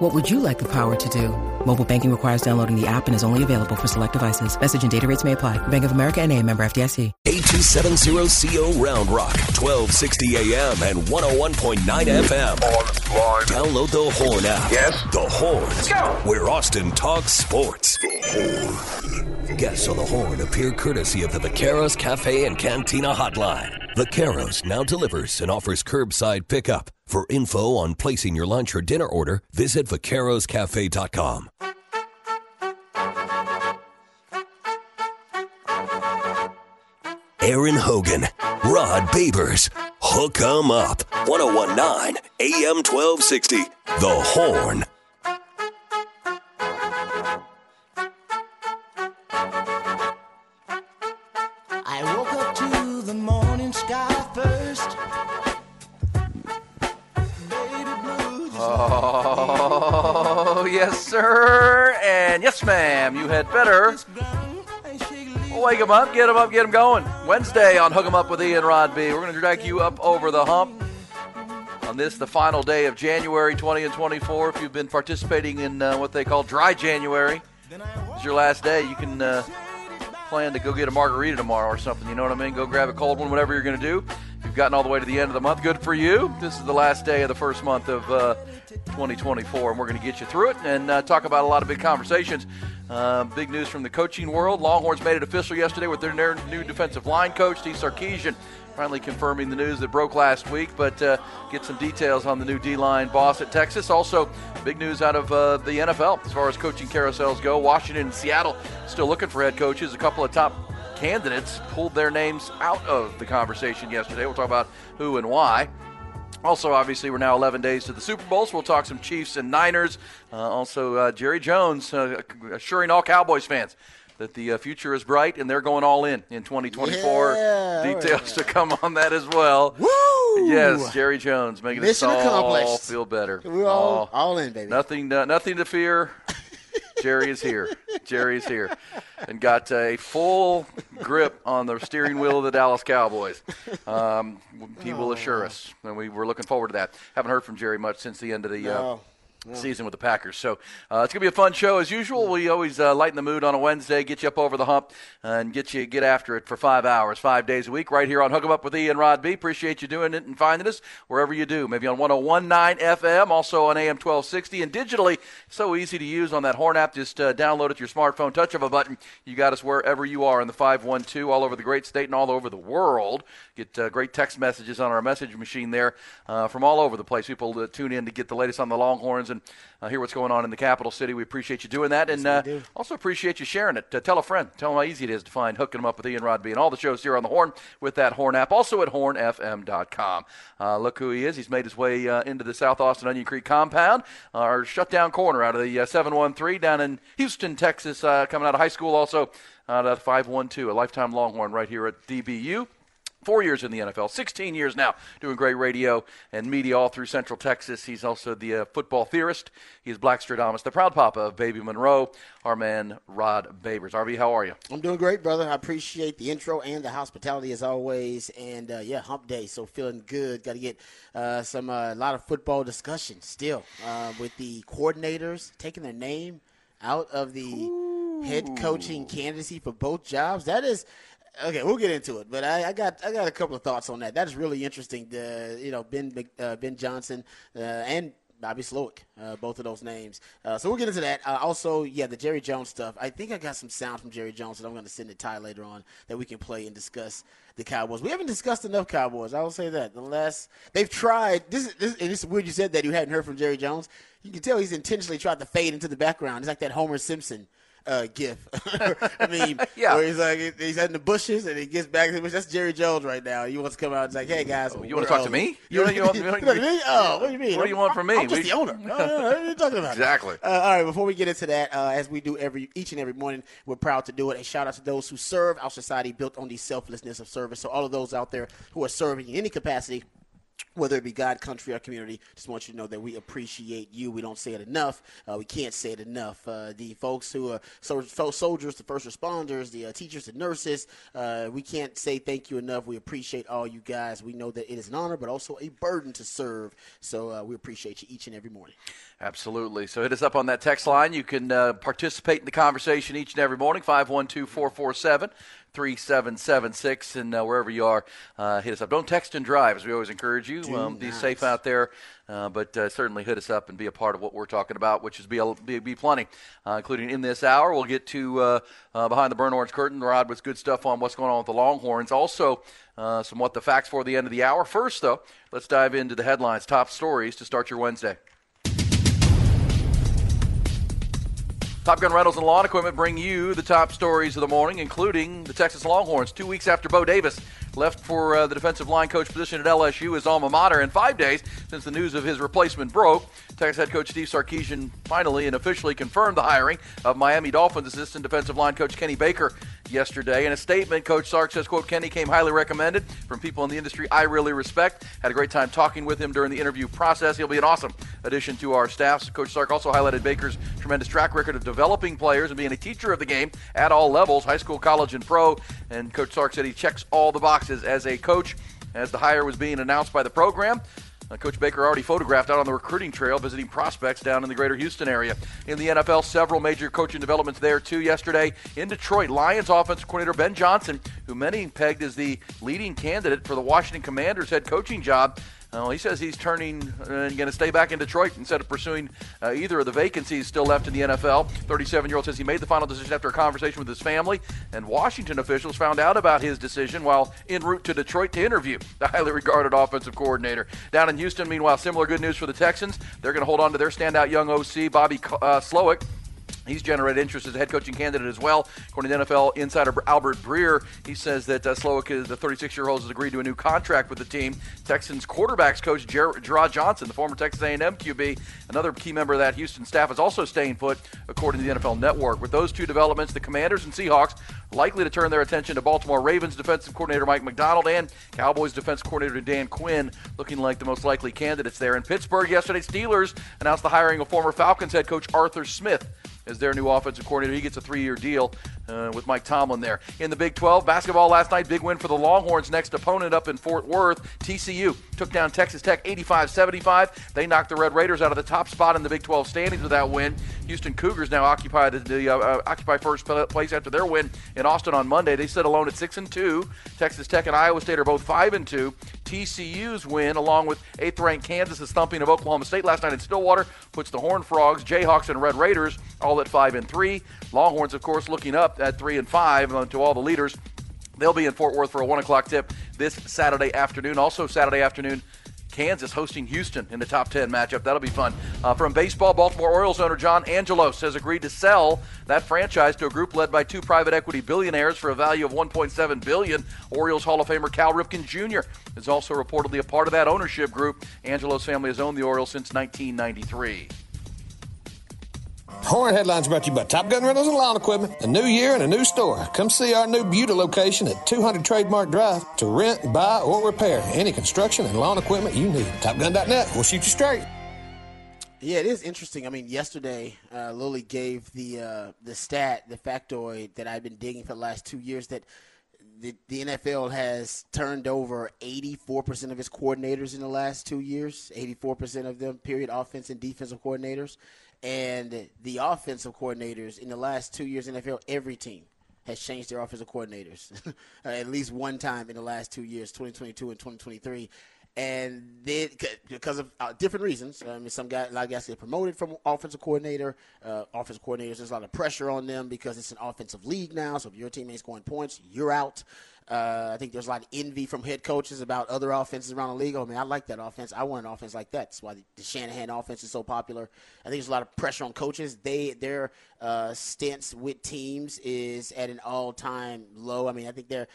What would you like the power to do? Mobile banking requires downloading the app and is only available for select devices. Message and data rates may apply. Bank of America and a member FDIC. 8270CO Round Rock, 1260 AM and 101.9 FM. On Download the Horn app. Yes? The Horn. Let's go. Where Austin talks sports. The Horn. Guests on the Horn appear courtesy of the Vaqueros Cafe and Cantina Hotline. Vaqueros now delivers and offers curbside pickup. For info on placing your lunch or dinner order, visit vaqueroscafe.com. Aaron Hogan, Rod Babers, Hook 'em Up, 1019 AM 1260, The Horn. Sir. And yes, ma'am. You had better wake him up, get him up, get him going. Wednesday on Hook 'em Up with Ian Rod B. We're going to drag you up over the hump on this, the final day of January 20 and 24. If you've been participating in uh, what they call dry January, it's your last day. You can uh, plan to go get a margarita tomorrow or something. You know what I mean? Go grab a cold one, whatever you're going to do. If you've gotten all the way to the end of the month, good for you. This is the last day of the first month of uh, 2024, and we're going to get you through it and uh, talk about a lot of big conversations. Uh, big news from the coaching world. Longhorns made it official yesterday with their new defensive line coach, Steve Sarkisian, finally confirming the news that broke last week. But uh, get some details on the new D-line boss at Texas. Also, big news out of uh, the NFL as far as coaching carousels go. Washington and Seattle still looking for head coaches. A couple of top candidates pulled their names out of the conversation yesterday. We'll talk about who and why. Also, obviously, we're now 11 days to the Super Bowl, so we'll talk some Chiefs and Niners. Uh, also, uh, Jerry Jones uh, assuring all Cowboys fans that the uh, future is bright and they're going all in in 2024. Yeah, Details to come on that as well. Woo! Yes, Jerry Jones making Mission us all feel better. We're all, Oh, all in, baby. Nothing, uh, nothing to fear. Jerry is here. Jerry is here, and got a full grip on the steering wheel of the Dallas Cowboys. Um, he will assure us, and we were looking forward to that. Haven't heard from Jerry much since the end of the. Uh, No. Season with the Packers. So uh, it's going to be a fun show as usual. We always uh, lighten the mood on a Wednesday, get you up over the hump, and get you get after it for five hours, five days a week, right here on Hook 'em Up with Ian Rod B. Appreciate you doing it and finding us wherever you do. Maybe on 1019 FM, also on AM 1260, and digitally. So easy to use on that Horn app. Just uh, download it to your smartphone, touch of a button. You got us wherever you are in the 512, all over the great state and all over the world. Get uh, great text messages on our message machine there uh, from all over the place. People tune in to get the latest on the Longhorns and uh, hear what's going on in the capital city. We appreciate you doing that, and uh, also appreciate you sharing it. Uh, tell a friend. Tell them how easy it is to find hooking them up with Ian Rodby and all the shows here on the Horn with that Horn app. Also at hornfm.com. Uh, look who he is. He's made his way uh, into the South Austin Onion Creek compound, our shutdown corner out of the uh, 713 down in Houston, Texas, uh, coming out of high school. Also out of 512, a lifetime Longhorn right here at DBU. Four years in the NFL, 16 years now doing great radio and media all through Central Texas. He's also the uh, football theorist. He's Black Stradamus, the proud papa of Baby Monroe, our man Rod Babers. RB, how are you? I'm doing great, brother. I appreciate the intro and the hospitality as always. And uh, yeah, hump day, so feeling good. Got to get uh, some a lot of football discussion still uh, with the coordinators taking their name out of the head coaching candidacy for both jobs. That is. Okay, we'll get into it, but I, I got I got a couple of thoughts on that. That is really interesting. The you know Ben uh, Ben Johnson uh, and Bobby Slowik, uh, both of those names. Uh, so we'll get into that. Uh, also, yeah, the Jerry Jones stuff. I think I got some sound from Jerry Jones that I'm going to send to Ty later on that we can play and discuss the Cowboys. We haven't discussed enough Cowboys. I will say that. The last they've tried. This is this, and it's weird you said that you hadn't heard from Jerry Jones. You can tell he's intentionally tried to fade into the background. He's like that Homer Simpson uh, gif. I mean, Yeah. where he's like he's in the bushes and he gets back to the bush. That's Jerry Jones right now. He wants to come out and say, "Hey guys, Oh, you wanna talk to me? You want- you want- Talk to me? Oh, what do you mean? What do you want from me? I'm just We- the owner. No, no, no, what are you talking about? Exactly. Uh, all right, before we get into that, uh, as we do every each and every morning, we're proud to do it. A shout out to those who serve our society built on the selflessness of service. So all of those out there who are serving in any capacity. Whether it be God, country, or community, just want you to know that we appreciate you. We don't say it enough. Uh, we can't say it enough. Uh, the folks who are so, so soldiers, the first responders, the uh, teachers, the nurses, uh, we can't say thank you enough. We appreciate all you guys. We know that it is an honor, but also a burden to serve. So uh, we appreciate you each and every morning. Absolutely. So hit us up on that text line. You can uh, participate in the conversation each and every morning, 512 447 3776. And uh, wherever you are, uh, hit us up. Don't text and drive, as we always encourage you. Um, be safe out there. Uh, but uh, certainly hit us up and be a part of what we're talking about, which is be, be, be plenty, uh, including in this hour. We'll get to uh, uh, behind the burn orange curtain, Rod, with good stuff on what's going on with the Longhorns. Also, uh, some what the facts for the end of the hour. First, though, let's dive into the headlines, top stories to start your Wednesday. Top Gun Rentals and Lawn Equipment bring you the top stories of the morning, including the Texas Longhorns. Two weeks after Bo Davis left for uh, the defensive line coach position at LSU, his alma mater, in five days since the news of his replacement broke, Texas head coach Steve Sarkisian finally and officially confirmed the hiring of Miami Dolphins assistant defensive line coach Kenny Baker yesterday. In a statement, Coach Sark says, quote, Kenny came highly recommended from people in the industry I really respect. Had a great time talking with him during the interview process. He'll be an awesome addition to our staff. Coach Sark also highlighted Baker's tremendous track record of developing players and being a teacher of the game at all levels, high school, college, and pro. And Coach Sark said he checks all the boxes as a coach. As the hire was being announced by the program, uh, Coach Baker already photographed out on the recruiting trail visiting prospects down in the greater Houston area. In the NFL, several major coaching developments there too yesterday. In Detroit, Lions offensive coordinator Ben Johnson, who many pegged as the leading candidate for the Washington Commanders head coaching job, uh, he says he's turning uh, and going to stay back in Detroit instead of pursuing uh, either of the vacancies still left in the NFL. 37 year old says he made the final decision after a conversation with his family, and Washington officials found out about his decision while en route to Detroit to interview the highly regarded offensive coordinator. Down in Houston, meanwhile, similar good news for the Texans. They're going to hold on to their standout young OC, Bobby uh, Slowik. He's generated interest as a head coaching candidate as well. According to NFL insider Albert Breer, he says that uh, Slowik, is, the 36-year-old, has agreed to a new contract with the team. Texans quarterbacks coach Jer- Jerrod Johnson, the former Texas A&M QB, another key member of that Houston staff, is also staying put, according to the NFL Network. With those two developments, the Commanders and Seahawks likely to turn their attention to Baltimore Ravens defensive coordinator Mike Macdonald and Cowboys defense coordinator Dan Quinn, looking like the most likely candidates there. In Pittsburgh yesterday, Steelers announced the hiring of former Falcons head coach Arthur Smith as their new offensive coordinator. He gets a three-year deal uh, with Mike Tomlin there. In the Big 12, basketball last night, big win for the Longhorns. Next opponent up in Fort Worth, TCU took down Texas Tech 85-75. They knocked the Red Raiders out of the top spot in the Big 12 standings with that win. Houston Cougars now occupy the, uh, uh, occupy first place after their win in Austin on Monday. They sit alone at six and two. Texas Tech and Iowa State are both five and two. TCU's win, along with eighth-ranked Kansas's thumping of Oklahoma State last night in Stillwater, puts the Horned Frogs, Jayhawks, and Red Raiders all at five and three. Longhorns, of course, looking up at three and five uh, to all the leaders. They'll be in Fort Worth for a one o'clock tip this Saturday afternoon. Also Saturday afternoon. Kansas hosting Houston in the top 10 matchup. That'll be fun. Uh, from baseball, Baltimore Orioles owner John Angelos has agreed to sell that franchise to a group led by two private equity billionaires for a value of 1.7 billion. Orioles Hall of Famer Cal Ripken Jr. is also reportedly a part of that ownership group. Angelos' family has owned the Orioles since 1993. Horn Headlines brought to you by Top Gun Rentals and Lawn Equipment. A new year and a new store. Come see our new Buda location at 200 Trademark Drive to rent, buy, or repair any construction and lawn equipment you need. TopGun.net. We'll shoot you straight. Yeah, it is interesting. I mean, yesterday, uh, Lily gave the uh, the stat, the factoid that I've been digging for the last two years that the, the NFL has turned over 84% of its coordinators in the last two years. 84% of them, period, offense and defensive coordinators. And the offensive coordinators in the last two years in NFL, every team has changed their offensive coordinators at least one time in the last two years, 2022 and 2023 and then because of uh, different reasons. I mean, some guy, a lot of guys get promoted from offensive coordinator. Uh, offensive coordinators, there's a lot of pressure on them because it's an offensive league now. So if your team ain't scoring points, you're out. Uh, I think there's a lot of envy from head coaches about other offenses around the league. I mean, I like that offense. I want an offense like that. That's why the, the Shanahan offense is so popular. I think there's a lot of pressure on coaches. They their uh, stints with teams is at an all time low. I mean, I think their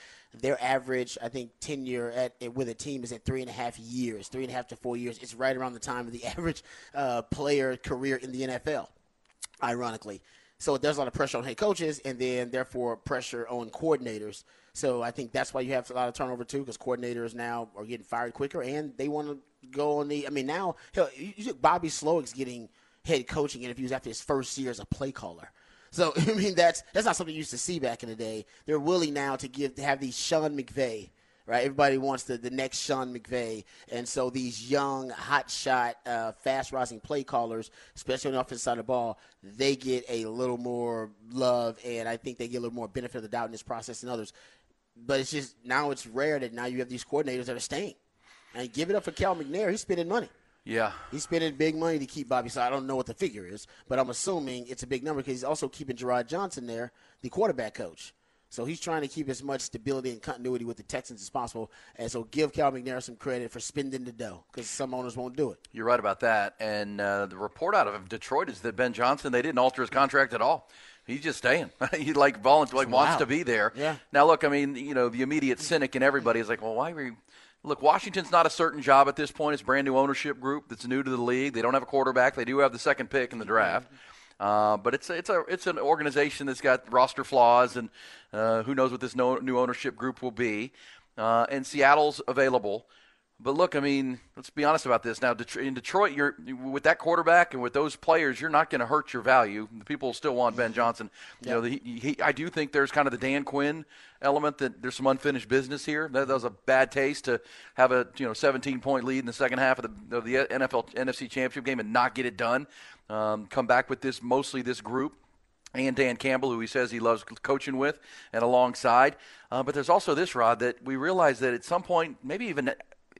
their average, I think, tenure at with a team is at three and a half years, three and a half to four years. It's right around the time of the average uh, player career in the NFL. Ironically, so there's a lot of pressure on head coaches, and then therefore pressure on coordinators. So I think that's why you have a lot of turnover too, because coordinators now are getting fired quicker, and they want to go on the. I mean, now hell, Bobby Slowik's getting head coaching interviews after his first year as a play caller. So I mean, that's that's not something you used to see back in the day. They're willing now to give to have these Sean McVay right? Everybody wants the, the next Sean McVay. And so these young, hot shot, uh, fast rising play callers, especially on the offensive side of the ball, they get a little more love, and I think they get a little more benefit of the doubt in this process than others. But it's just now it's rare that now you have these coordinators that are staying. And give it up for Cal McNair. He's spending money. Yeah. He's spending big money to keep Bobby. So I don't know what the figure is, but I'm assuming it's a big number because he's also keeping Jerrod Johnson there, the quarterback coach. So he's trying to keep as much stability and continuity with the Texans as possible. And so give Cal McNair some credit for spending the dough because some owners won't do it. You're right about that. And uh, the report out of Detroit is that Ben Johnson, they didn't alter his contract at all. He's just staying. he like volunteer, like wants to be there. Yeah. Now look, I mean, you know, the immediate cynic in everybody is like, well, why were you? Look, Washington's not a certain job at this point. It's a brand new ownership group that's new to the league. They don't have a quarterback. They do have the second pick in the draft. Uh, but it's it's a it's an organization that's got roster flaws, and uh, who knows what this no, new ownership group will be. Uh, and Seattle's available. But look, I mean, let's be honest about this. Now, in Detroit, you're with that quarterback and with those players, you're not going to hurt your value. The people still want Ben Johnson. You know, he, he, I do think there's kind of the Dan Quinn element that there's some unfinished business here. That, that, was a bad taste to have a you know 17 point lead in the second half of the, of the NFL NFC Championship game and not get it done. Um, come back with this mostly this group and Dan Campbell, who he says he loves coaching with and alongside. Uh, but there's also this, Rod, that we realize that at some point, maybe even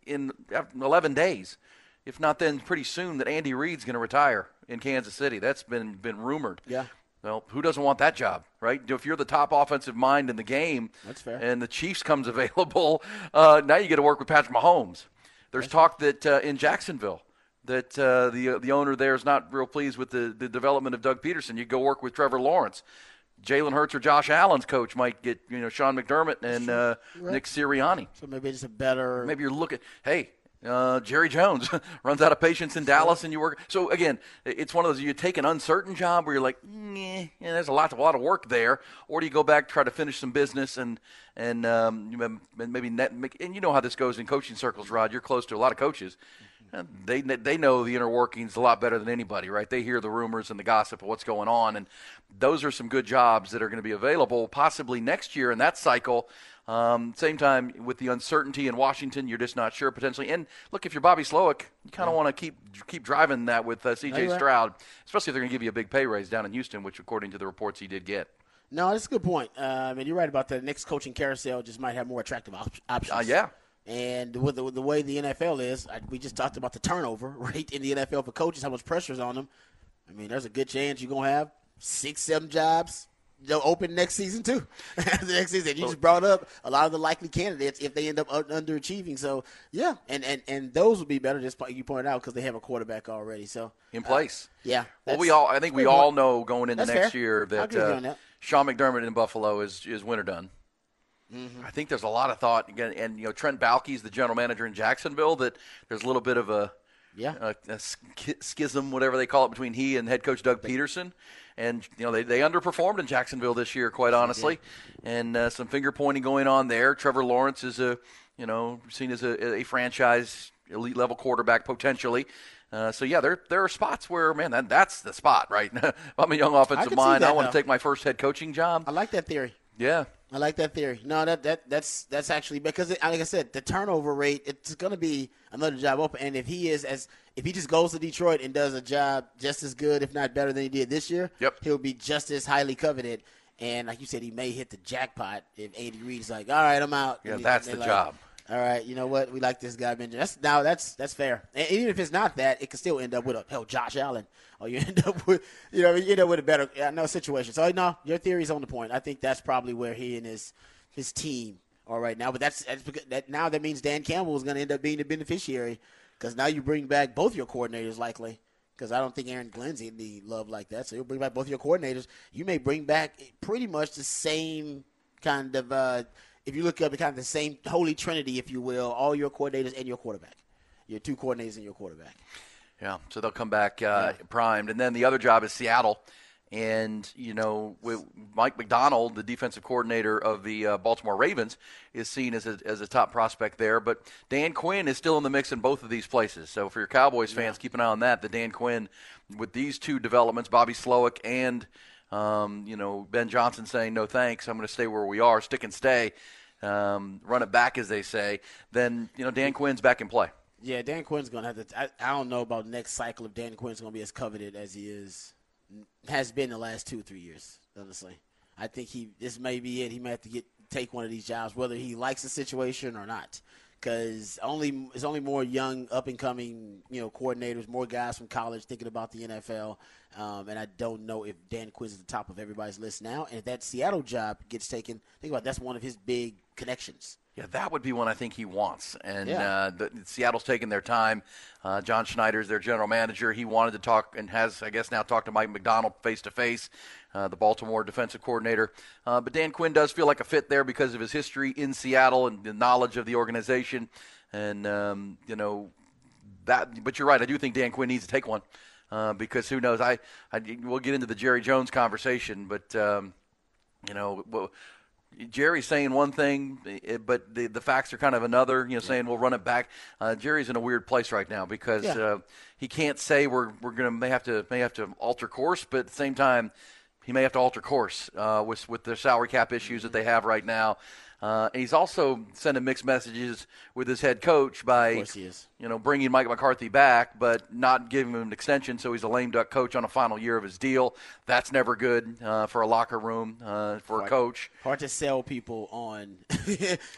in 11 days, if not then pretty soon, that Andy Reid's going to retire in Kansas City. That's been been rumored. Yeah. Well, who doesn't want that job, right? If you're the top offensive mind in the game, that's fair. And the Chiefs comes available, uh, now you get to work with Patrick Mahomes. There's that's talk that uh, in Jacksonville that uh, the the owner there is not real pleased with the, the development of Doug Pederson. You go work with Trevor Lawrence. Jalen Hurts or Josh Allen's coach might get you know Sean McDermott and uh, right. Nick Sirianni. So maybe it's a better. Maybe you're looking. Hey, uh, Jerry Jones runs out of patience in Dallas, and you work. So again, it's one of those you take an uncertain job where you're like, yeah, there's a lot, a lot of work there, or do you go back try to finish some business and and um, maybe net. And you know how this goes in coaching circles, Rod. You're close to a lot of coaches they they know the inner workings a lot better than anybody, right? They hear the rumors and the gossip of what's going on, and those are some good jobs that are going to be available possibly next year in that cycle. Um, same time with the uncertainty in Washington, you're just not sure potentially. And look, if you're Bobby Slowik, you kind of yeah. want to keep keep driving that with uh, C.J. Stroud, especially if they're going to give you a big pay raise down in Houston, which according to the reports he did get. No, that's a good point. Uh, I mean, you're right about the next coaching carousel just might have more attractive op- options. Uh, yeah. And with the, with the, way the NFL is, I, we just talked about the turnover rate in the NFL for coaches, how much pressure is on them. I mean, there's a good chance you're going to have six, seven jobs they'll open next season too. the next season, you just brought up a lot of the likely candidates if they end up underachieving. So yeah, and and and those would be better. Just you pointed out because they have a quarterback already. So in place. Uh, yeah. Well, we all I think we all know going into next fair. year that, uh, that, Sean McDermott in Buffalo is is winter done. Mm-hmm. I think there's a lot of thought, and, and you know Trent Baalke's the general manager in Jacksonville. That there's a little bit of a yeah a, a schism, whatever they call it, between he and head coach Doug Pederson. And you know they, they underperformed in Jacksonville this year, quite honestly, and uh, some finger pointing going on there. Trevor Lawrence is a you know seen as a, a franchise elite level quarterback potentially. Uh, so yeah, there there are spots where man that that's the spot, right? I'm a young offensive mind. I want to take my first head coaching job. I like that theory. Yeah, I like that theory. No, that, that that's that's actually because it, like I said, the turnover rate it's going to be another job open. And if he is as if he just goes to Detroit and does a job just as good, if not better than he did this year, yep. he'll be just as highly coveted. And like you said, he may hit the jackpot if Andy Reid's like, "All right, I'm out." Yeah, that's the like, job. All right, you know what? We like this guy, Benjamin. That's now that's that's fair. And even if it's not that, it can still end up with a hell Josh Allen, or you end up with you know you end up with a better no situation. So no, your theory's on the point. I think that's probably where he and his his team are right now. But that's, that's because that now that means Dan Campbell is going to end up being the beneficiary because now you bring back both your coordinators likely. Because I don't think Aaron Glenn's any love like that. So you'll bring back both your coordinators. You may bring back pretty much the same kind of, uh, if you look up the kind of the same holy trinity, if you will, all your coordinators and your quarterback. Your two coordinators and your quarterback. Yeah, so they'll come back uh, primed. And then the other job is Seattle. And, you know, Mike Macdonald, the defensive coordinator of the uh, Baltimore Ravens, is seen as a, as a top prospect there. But Dan Quinn is still in the mix in both of these places. So for your Cowboys fans, keep an eye on that. The Dan Quinn, with these two developments, Bobby Slowik and, um, you know, Ben Johnson saying, no thanks, I'm going to stay where we are, stick and stay, um, run it back, as they say, then, you know, Dan Quinn's back in play. Yeah, Dan Quinn's gonna have to. I, I don't know about next cycle if Dan Quinn's gonna be as coveted as he is has been the last two or three years. Honestly, I think he this may be it. He may have to get take one of these jobs, whether he likes the situation or not. Because only it's only more young, up and coming, you know, coordinators, more guys from college thinking about the NFL. Um, and I don't know if Dan Quinn's at the top of everybody's list now. And if that Seattle job gets taken, think about it, that's one of his big connections. Yeah, that would be one I think he wants. And Yeah. uh, the, Seattle's taking their time. Uh, John Schneider's their general manager. He wanted to talk and has, I guess, now talked to Mike Macdonald face to face, uh, the Baltimore defensive coordinator. Uh, but Dan Quinn does feel like a fit there because of his history in Seattle and the knowledge of the organization. And um, you know that. But you're right. I do think Dan Quinn needs to take one uh, because who knows? I, I we'll get into the Jerry Jones conversation, but. Um, you know, Jerry's saying one thing, eh, but the the facts are kind of another. You know, saying we'll run it back. Uh, Jerry's in a weird place right now because Yeah. uh, he can't say we're we're gonna may have to may have to alter course, but at the same time, he may have to alter course uh, with with the salary cap issues that they have right now. Uh, and he's also sending mixed messages with his head coach by, course he is. you know, bringing Mike McCarthy back, but not giving him an extension. So he's a lame duck coach on a final year of his deal. That's never good uh, for a locker room uh, for a coach. Hard to sell people on.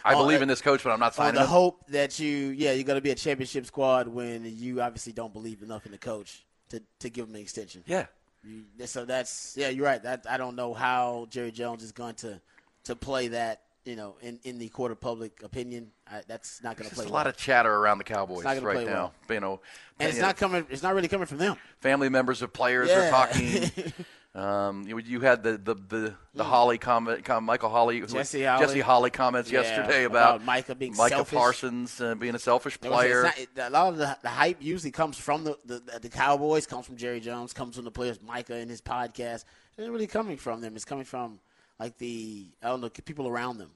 I on believe in this coach, but I'm not on signing the him. hope that you, yeah, you're going to be a championship squad when you obviously don't believe enough in the coach to, to give him an extension. yeah. You, so that's yeah, you're right. That I don't know how Jerry Jones is going to to play that. You know, in, in the court of public opinion, I, that's not going to play. There's play. a well. lot of chatter around the Cowboys It's right now. well. You know, and it's you know, not coming. It's not really coming from them. family members of players Yeah. are talking. Um, you, you had the the the, the Holly comment, com, Michael Holly, Jesse Holley. Jesse Holley comments Yeah, yesterday about about, Micah being Micah selfish. Parsons uh, being a selfish It was- player. not- a lot of the, the hype usually comes from the, the the Cowboys, comes from Jerry Jones, comes from the players, Micah and his podcast. It ain't really coming from them. It's coming from like the I don't know people around them,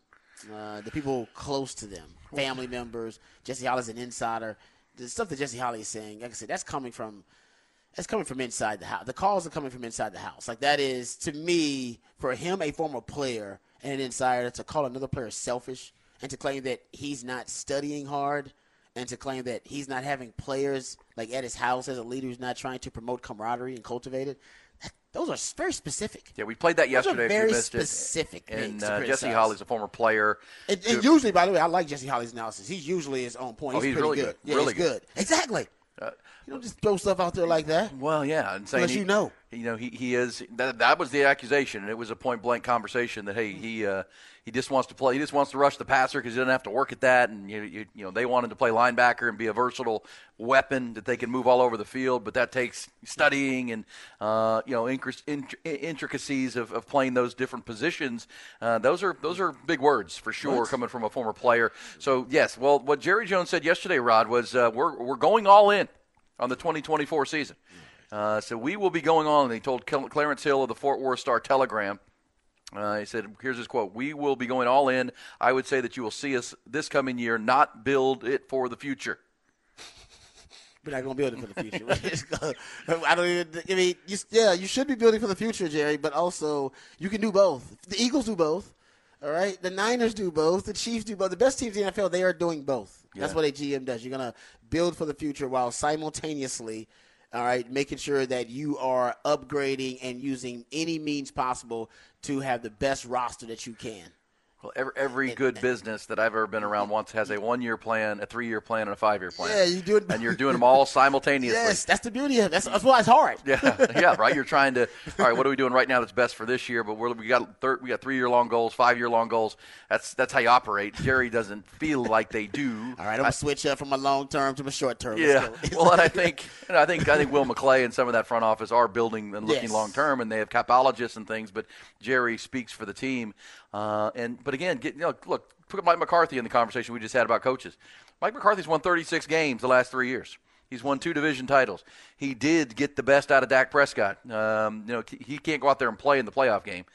uh, the people close to them, family members. Jesse Holley's an insider. The stuff that Jesse Holley is saying, like I said, that's coming from that's coming from inside the house. The calls are coming from inside the house. Like that is to me, for him, a former player and an insider, to call another player selfish and to claim that he's not studying hard and to claim that he's not having players like at his house as a leader who's not trying to promote camaraderie and cultivate it. Those are very specific. yeah, we played that Those are yesterday. if you very missed it. specific And uh, Jesse. Holley's a former player. And, and Who- usually, by the way, I like Jesse Holley's analysis. He's usually his own point. Oh, He's, he's pretty really good. good. Yeah, Really he's good. Exactly. you don't just throw stuff out there like that. Well, yeah, Unless he- you know. You know, he, he is that that was the accusation, and it was a point blank conversation that hey, he uh, he just wants to play, he just wants to rush the passer because he doesn't have to work at that, and you, you you know they wanted to play linebacker and be a versatile weapon that they can move all over the field, but that takes studying and uh, you know incre- int- intricacies of, of playing those different positions. Uh, those are those are big words for sure coming from a former player. So yes, well, what Jerry Jones said yesterday, Rod, was uh, we're we're going all in on the 2024 season. Uh, so we will be going on. And he told Clarence Hill of the Fort Worth Star Telegram. Uh, he said, "Here's his quote: We will be going all in. I would say that you will see us this coming year, not build it for the future." We're not going to build it for the future. We're just gonna- I don't even. I mean, you, yeah, you should be building for the future, Jerry. But also, you can do both. The Eagles do both. All right, the Niners do both. The Chiefs do both. The best teams in the NFL, they are doing both. That's what a GM does. You're gonna build for the future while simultaneously, all right, making sure that you are upgrading and using any means possible to have the best roster that you can. Well, every, every good business that I've ever been around once has a one-year plan, a three-year plan, and a five-year plan. Yeah, you do it- and you're doing them all simultaneously. Yes, that's the beauty of it. That's, that's why it's hard. Yeah, yeah, right. You're trying to. All right, what are we doing right now that's best for this year? But we're, we got thir- we got three year long goals, five year long goals. That's that's how you operate. Jerry doesn't feel like they do. All right, I'm gonna switch up from a long term to a short term. Yeah. well, and I think and I think I think Will McClay and some of that front office are building and looking Yes. long term, and they have capologists and things. But Jerry speaks for the team. Uh, and but again, get, you know, look, put Mike McCarthy in the conversation we just had about coaches. Mike McCarthy's won 36 games the last three years. He's won two division titles. He did get the best out of Dak Prescott. Um, you know, he can't go out there and play in the playoff game,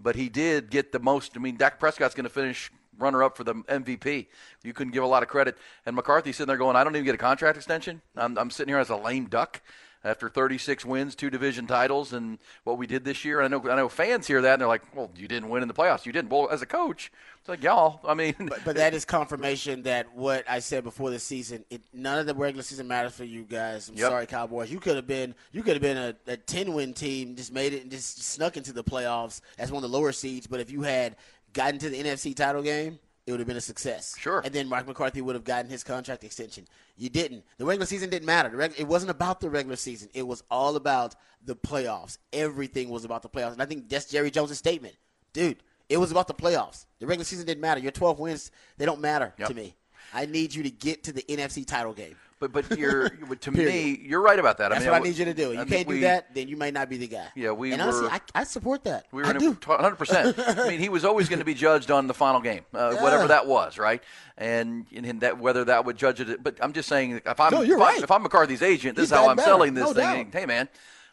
but he did get the most. I mean, Dak Prescott's going to finish runner up for the MVP. You couldn't give a lot of credit. And McCarthy's sitting there going, I don't even get a contract extension. I'm, I'm sitting here as a lame duck after 36 wins, two division titles, and what we did this year. I know I know fans hear that and they're like, well, you didn't win in the playoffs. You didn't. Well, as a coach, it's like y'all. I mean, But, but that is confirmation that what I said before the season, it, none of the regular season matters for you guys. I'm Yep. sorry, Cowboys. You could have been you could have been a, a 10 win team, just made it and just snuck into the playoffs as one of the lower seeds. But if you had gotten to the NFC title game, it would have been a success. Sure. And then Mike McCarthy would have gotten his contract extension. You didn't. The regular season didn't matter. The reg- it wasn't about the regular season. It was all about the playoffs. Everything was about the playoffs. And I think that's Jerry Jones' statement. Dude, it was about the playoffs. The regular season didn't matter. Your 12 wins, they don't matter Yep. to me. I need you to get to the NFC title game. But but you're to me, you're right about that. That's I mean, what I need you to do. You think can't do we- that, then you might not be the guy. Yeah, we and honestly, were- I, I support that. We were I in do. 100. percent I mean, he was always going to be judged on the final game, uh, whatever that was, right? And, and that whether that would judge it. But I'm just saying, if I'm No, you're if, I'm right. if I'm McCarthy's agent, this He's is how I'm better, selling this no thing. doubt. Hey, man,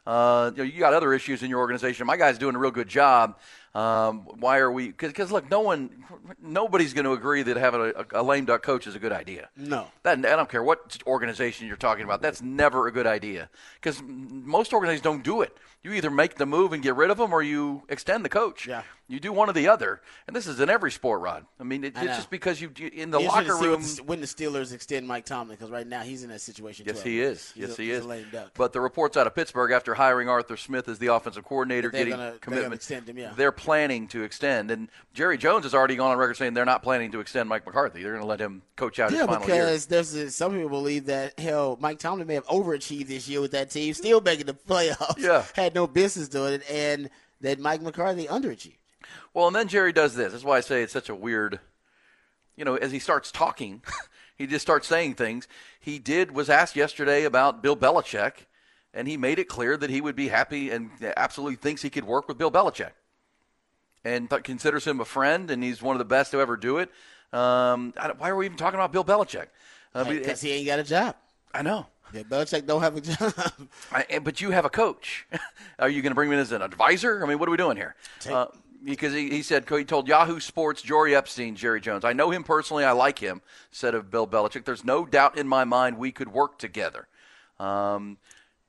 uh, you, know, you got other issues in your organization. My guy's doing a real good job. Um, why are we? Because look, no one, nobody's going to agree that having a, a lame duck coach is a good idea. No. That, I don't care what organization you're talking about. That's never a good idea because most organizations don't do it. You either make the move and get rid of them, or you extend the coach. Yeah. You do one or the other, and this is in every sport, Rod. I mean, it, I it's just because you in the locker room. the- when the Steelers extend Mike Tomlin, because right now he's in that situation. Yes, he is. He's yes, a- he is. A lame duck. But the reports out of Pittsburgh after hiring Arthur Smith as the offensive coordinator, They're getting gonna- they're commitment, gonna extend him, yeah. they're planning to extend. And Jerry Jones has already gone on record saying they're not planning to extend Mike McCarthy. They're going to let him coach out Yeah, his final year. because there's a, some people believe that hell, Mike Tomlin may have overachieved this year with that team, still making the playoffs. Yeah. had no business doing it, and that Mike McCarthy underachieved. Well, and then Jerry does this. That's why I say it's such a weird. You know, as he starts talking, he just starts saying things. He did was asked yesterday about Bill Belichick, and he made it clear that he would be happy and absolutely thinks he could work with Bill Belichick, and th- considers him a friend, and he's one of the best to ever do it. Um, I why are we even talking about Bill Belichick? Uh, Because he ain't got a job. I know. Yeah, Belichick don't have a job. I, but you have a coach. Are you going to bring me in as an advisor? I mean, what are we doing here? Uh, because he, he said he told Yahoo Sports Jori Epstein, Jerry Jones. I know him personally. I like him. Said of Bill Belichick. There's no doubt in my mind we could work together. Um,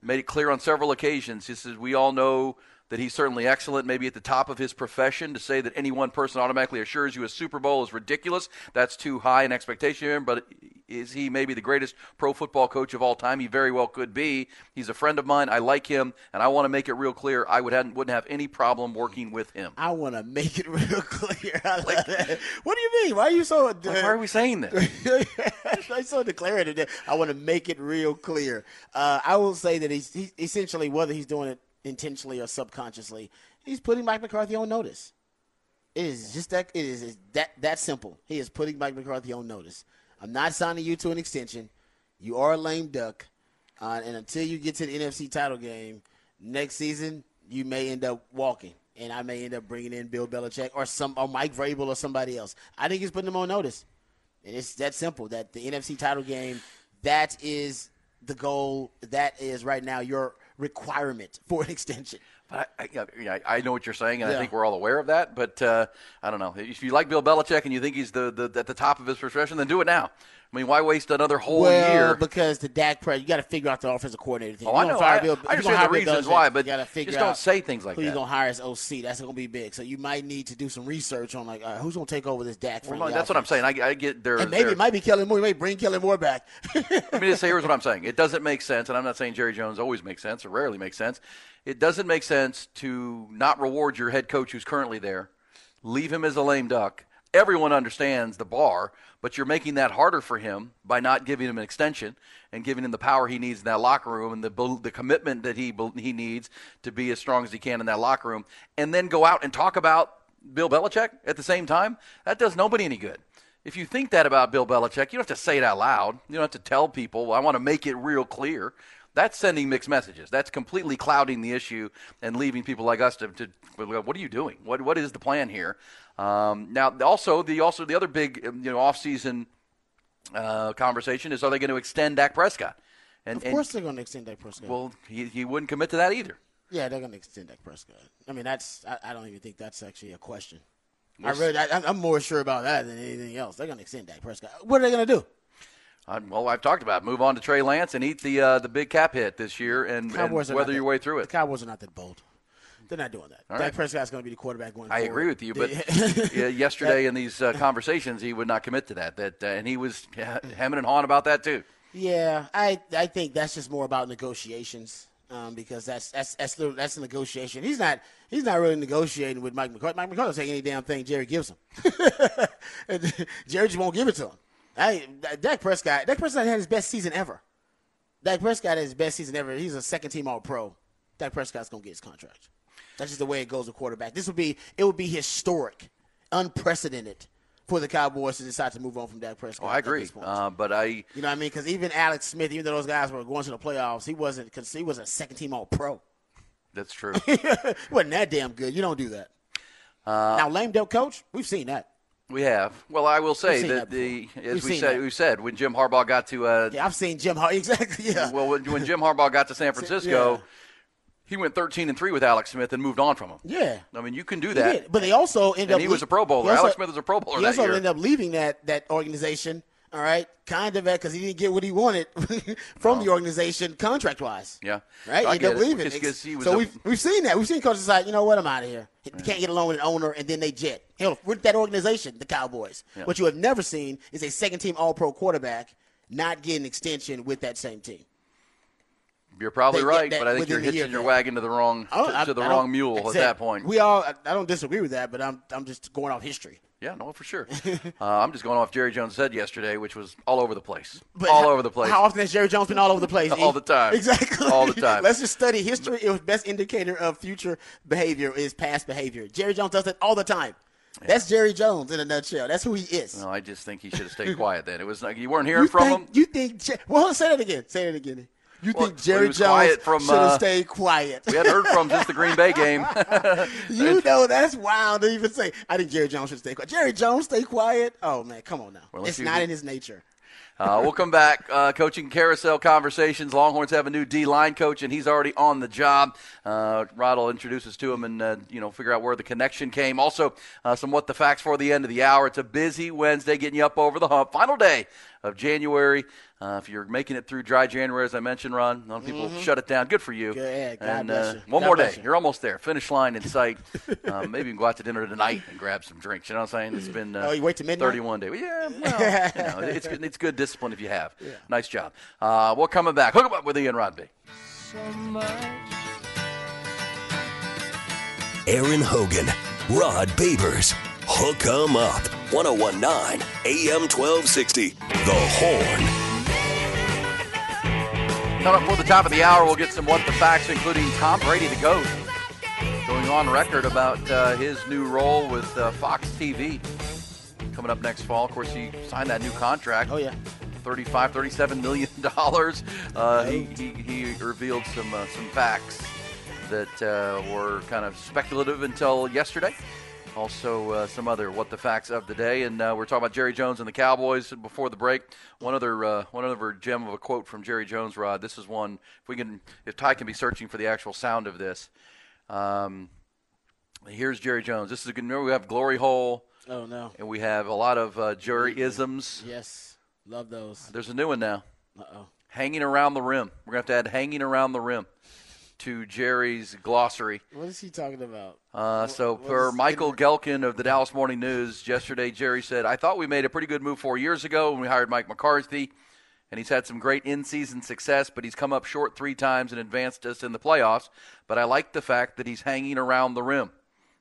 made it clear on several occasions. He says we all know that he's certainly excellent, maybe at the top of his profession. To say that any one person automatically assures you a Super Bowl is ridiculous. That's too high an expectation of him. But is he maybe the greatest pro football coach of all time? He very well could be. He's a friend of mine. I like him, and I want to make it real clear. I would have, wouldn't have any problem working with him. I want to make it real clear. I that. What do you mean? Why are you so? Like, why are we saying this? I'm so declarative. that I want to make it real clear. Uh, I will say that he's he, essentially, whether he's doing it intentionally or subconsciously, he's putting Mike McCarthy on notice. It is just that it is that that simple. He is putting Mike McCarthy on notice. I'm not signing you to an extension. You are a lame duck, uh, and until you get to the NFC title game next season, you may end up walking, and I may end up bringing in Bill Belichick or some or Mike Vrabel or somebody else. I think he's putting them on notice. And it's that simple. That the NFC title game, that is the goal. That is right now your requirement for an extension. But I, I, yeah, I know what you're saying, and I think we're all aware of that. But uh, I don't know. If you like Bill Belichick and you think he's the, the at the top of his profession, then do it now. I mean, why waste another whole well, year? because the Dak press, you got to figure out the offensive coordinator thing. Oh, I know. fire I- Bill- I understand the reasons Belichick, why, you but gotta figure just don't say things like who that. you gonna hire as OC. That's gonna be big. So you might need to do some research on like right, who's gonna take over this Dak. Well, that's what I'm saying. I, I get there. And maybe it might be Kellen Moore. You may bring Kellen Moore back. I mean, just say, here's what I'm saying. It doesn't make sense, and I'm not saying Jerry Jones always makes sense or rarely makes sense. It doesn't make sense to not reward your head coach who's currently there, leave him as a lame duck, everyone understands the bar, but you're making that harder for him by not giving him an extension and giving him the power he needs in that locker room and the the commitment that he he needs to be as strong as he can in that locker room, and then go out and talk about Bill Belichick at the same time. That does nobody any good. If you think that about Bill Belichick, you don't have to say it out loud. You don't have to tell people. I want to make it real clear. That's sending mixed messages. That's completely clouding the issue and leaving people like us to, to what are you doing? What what is the plan here? Um, now, also the also the other big you know offseason uh, conversation is: Are they going to extend Dak Prescott? And, of course, and, they're going to extend Dak Prescott. Well, he, he wouldn't commit to that either. Yeah, they're going to extend Dak Prescott. I mean, that's I, I don't even think that's actually a question. I really, I, am more sure about that than anything else. They're going to extend Dak Prescott. What are they going to do? Uh, well, I've talked about it. move on to Trey Lance and eat the uh, the big cap hit this year and, and weather your way through it. The Cowboys are not that bold. They're not doing that. All Dak right. Prescott's going to be the quarterback going. I forward. agree with you, but yesterday in these uh, conversations, he would not commit to that. That uh, and he was hemming and hawing about that too. Yeah, I I think that's just more about negotiations. Um, because that's that's that's the, that's the negotiation. He's not he's not really negotiating with Mike McCarthy. Mike McCarthy will take any damn thing Jerry gives him. Jerry just won't give it to him. I, Dak Prescott, Dak Prescott had his best season ever. Dak Prescott had his best season ever. He's a second team All Pro. Dak Prescott's gonna get his contract. That's just the way it goes with quarterback. This would be it would be historic, unprecedented for the Cowboys to decide to move on from Dak Prescott. Oh, I agree. Uh, but I, you know, what I mean, because even Alex Smith, even though those guys were going to the playoffs, he wasn't because he was a second team All Pro. That's true. wasn't that damn good? You don't do that. Uh, now, lame duck coach, we've seen that. We have. Well, I will say that, that the as We've we said, that. we said when Jim Harbaugh got to uh, yeah, I've seen Jim Harbaugh exactly. Yeah. Well, when, when Jim Harbaugh got to San Francisco, yeah. he went 13 and three with Alex Smith and moved on from him. Yeah. I mean, you can do that. But they also ended and up. He was a Pro Bowler. Also, Alex Smith was a Pro Bowler. He also ended up leaving that that organization all right, kind of because he didn't get what he wanted from oh. the organization contract wise. Yeah, right. I he ended up leaving. so a, we've we've seen that. We've seen coaches like, you know what, I'm out of here. He can't get along with an owner, and then they jet. Hell, with that organization, the Cowboys. Yeah. What you have never seen is a second team All Pro quarterback not get an extension with that same team. You're probably right, but I think you're hitching your wagon to the wrong to, to the wrong mule at that point. We all I don't disagree with that, but I'm I'm just going off history. Yeah, no, for sure. uh, I'm just going off Jerry Jones said yesterday, which was all over the place. But all how, over the place. How often has Jerry Jones been all over the place? all the time. Exactly. All the time. Let's just study history. It was best indicator of future behavior is past behavior. Jerry Jones does it all the time. Yeah. That's Jerry Jones in a nutshell. That's who he is. No, I just think he should have stayed quiet then. It was like you weren't hearing you from think, him. You think? Well, say that again. Say it again. You well, think Jerry Jones should have uh, stayed quiet? We hadn't heard from since the Green Bay game. you know that's wild to even say. I think Jerry Jones should stay quiet. Jerry Jones stay quiet? Oh man, come on now. Well, it's not in his nature. Uh, we'll come back. Uh, coaching carousel conversations. Longhorns have a new D line coach, and he's already on the job. Uh, Rod will introduce us to him and uh, you know figure out where the connection came. Also, uh, some what the facts for the end of the hour. It's a busy Wednesday, getting you up over the hump. Final day of January. Uh, if you're making it through dry January, as I mentioned, Ron, a lot of people mm-hmm. shut it down. Good for you. Good. God and uh, one God more day. You. are almost there. Finish line in sight. uh, maybe you can go out to dinner tonight and grab some drinks. You know what I'm saying? It's been uh, oh, you wait to midnight? 31 days. Yeah, well, you know, it's, good, it's good discipline if you have. Yeah. Nice job. Uh, we're coming back. Hook 'em up with Ian Rodby. So Aaron Hogan, Rod Babers. Hook 'em up. 1019 AM 1260. The Horn. Coming up for the top of the hour, we'll get some what the facts, including Tom Brady, the GOAT, going on record about uh, his new role with uh, Fox TV. Coming up next fall. Of course, he signed that new contract. Oh, yeah. 35 37 million dollars. Uh, he, he, he, revealed some uh, some facts that uh, were kind of speculative until yesterday. Also, uh, some other what the facts of the day, and uh, we're talking about Jerry Jones and the Cowboys before the break. One other, uh, one other gem of a quote from Jerry Jones, Rod. This is one. If we can, if Ty can be searching for the actual sound of this, um, here's Jerry Jones. This is a good. Remember, we have Glory Hole. Oh no. And we have a lot of uh, Jerry isms. Yes, love those. There's a new one now. Uh oh. Hanging around the rim. We're gonna have to add hanging around the rim to Jerry's glossary. What is he talking about? Uh, so, what, per Michael Gehlken of the Dallas Morning News, yesterday, Jerry said, I thought we made a pretty good move four years ago when we hired Mike McCarthy, and he's had some great in season success, but he's come up short three times and advanced us in the playoffs. But I like the fact that he's hanging around the rim.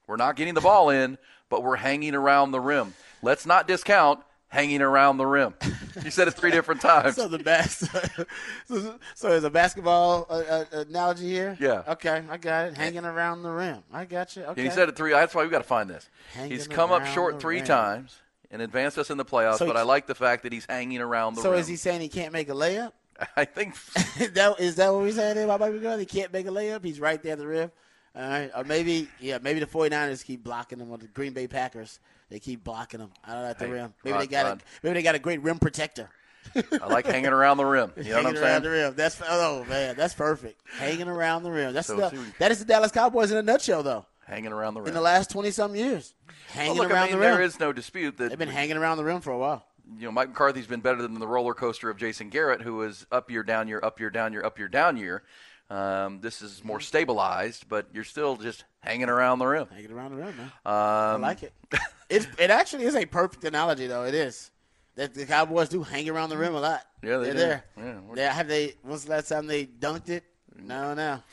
We're not getting the ball in, but we're hanging around the rim. Let's not discount hanging around the rim. You said it three different times. So the best. so, so there's a basketball uh, uh, analogy here. Yeah. Okay, I got it. Hanging around the rim. I got you. Okay. And he said it three. That's why we got to find this. Hanging he's come up short three rim. times and advanced us in the playoffs. So but I like the fact that he's hanging around the So rim. So is he saying he can't make a layup? I think that is that what we're saying there about Michael McCarthy? He can't make a layup. He's right there at the rim. All right. Or maybe, yeah, maybe the 49ers keep blocking him, or the Green Bay Packers they keep blocking them I don't know at the Hey, rim. Maybe they got Rod. a maybe they got a great rim protector. I like hanging around the rim. You know what I'm Hanging around saying? the rim. That's oh man, that's perfect. Hanging around the rim. That's So the, we- that is the Dallas Cowboys in a nutshell, though. Hanging around the rim. In the last twenty some years, hanging well, look, around I mean, the rim. there is no dispute that They've been hanging around the rim for a while. you know Mike McCarthy's been better than the roller coaster of Jason Garrett, who is up year, down year, up year, down year, up year, down year. Um, this is more stabilized, but you're still just hanging around the rim. Hanging around the rim, man. I Um, like it. It's it actually is a perfect analogy, though. It is that the Cowboys do hang around the rim a lot. Yeah, they are do. there. Yeah, They- have they? When's the last time they dunked it? No, no.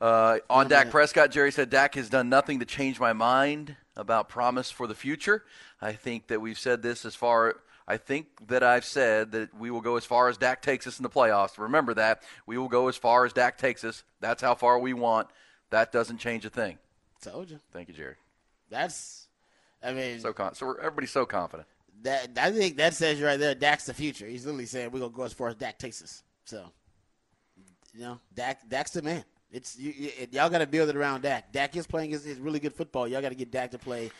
Uh, on Dak. Prescott, Jerry said Dak has done nothing to change my mind about promise for the future. I think that we've said this as far. I think that I've said that we will go as far as Dak takes us in the playoffs. Remember that we will go as far as Dak takes us. That's how far we want. That doesn't change a thing. Told you. Thank you, Jerry. That's. I mean, So con- so we're, everybody's so confident. that I think that says right there. Dak's the future. He's literally saying we're gonna go as far as Dak takes us. So, you know, Dak, Dak's the man. It's you, you, y'all got to build it around Dak. Dak is playing his, his really good football. Y'all got to get Dak to play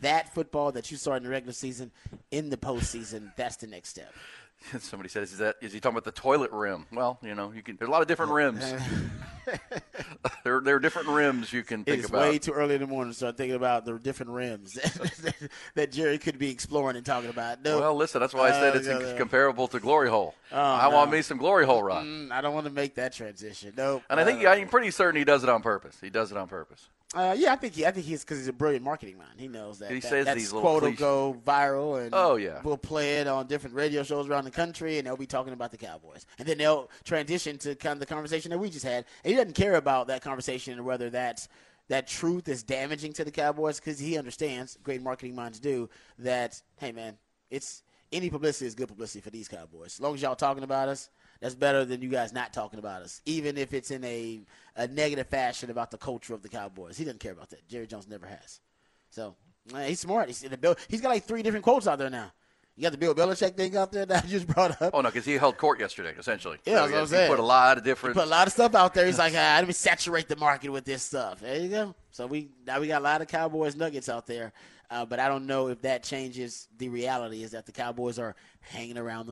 that football that you saw in the regular season in the postseason. That's the next step. Somebody says, "Is that is he talking about the toilet rim?" Well, you know, you can. There's a lot of different rims. there, there are different rims you can think It's about. way too early in the morning to start thinking about the different rims that, Jerry could be exploring and talking about. No, Well, listen, that's why I said Uh, it's comparable to Glory Hole. Oh, I no. want me some Glory Hole rod. Mm, I don't want to make that transition. Nope. And I think Uh, I'm pretty certain he does it on purpose. He does it on purpose. Uh, yeah, I think he, I think he's because he's a brilliant marketing mind. He knows that He that, says that these little quote will go viral, and Oh, yeah. we'll play it on different radio shows around the country, and they'll be talking about the Cowboys, and then they'll transition to kind of the conversation that we just had. And he doesn't care about that conversation and whether that's that truth is damaging to the Cowboys because he understands, great marketing minds do, that hey man, it's any publicity is good publicity for these Cowboys. As long as y'all talking about us, that's better than you guys not talking about us, even if it's in a, a negative fashion about the culture of the Cowboys. He doesn't care about that. Jerry Jones never has. So uh, he's smart. He's, the Bill, he's got like three different quotes out there now. You got the Bill Belichick thing out there that I just brought up. Oh no, because he held court yesterday, essentially. Yeah, that's he, what I'm he saying. put a lot of different. he Put a lot of stuff out there. He's like, ah, let me saturate the market with this stuff. There you go. So we now we got a lot of Cowboys nuggets out there, uh, but I don't know if that changes the reality is that the Cowboys are hanging around. The-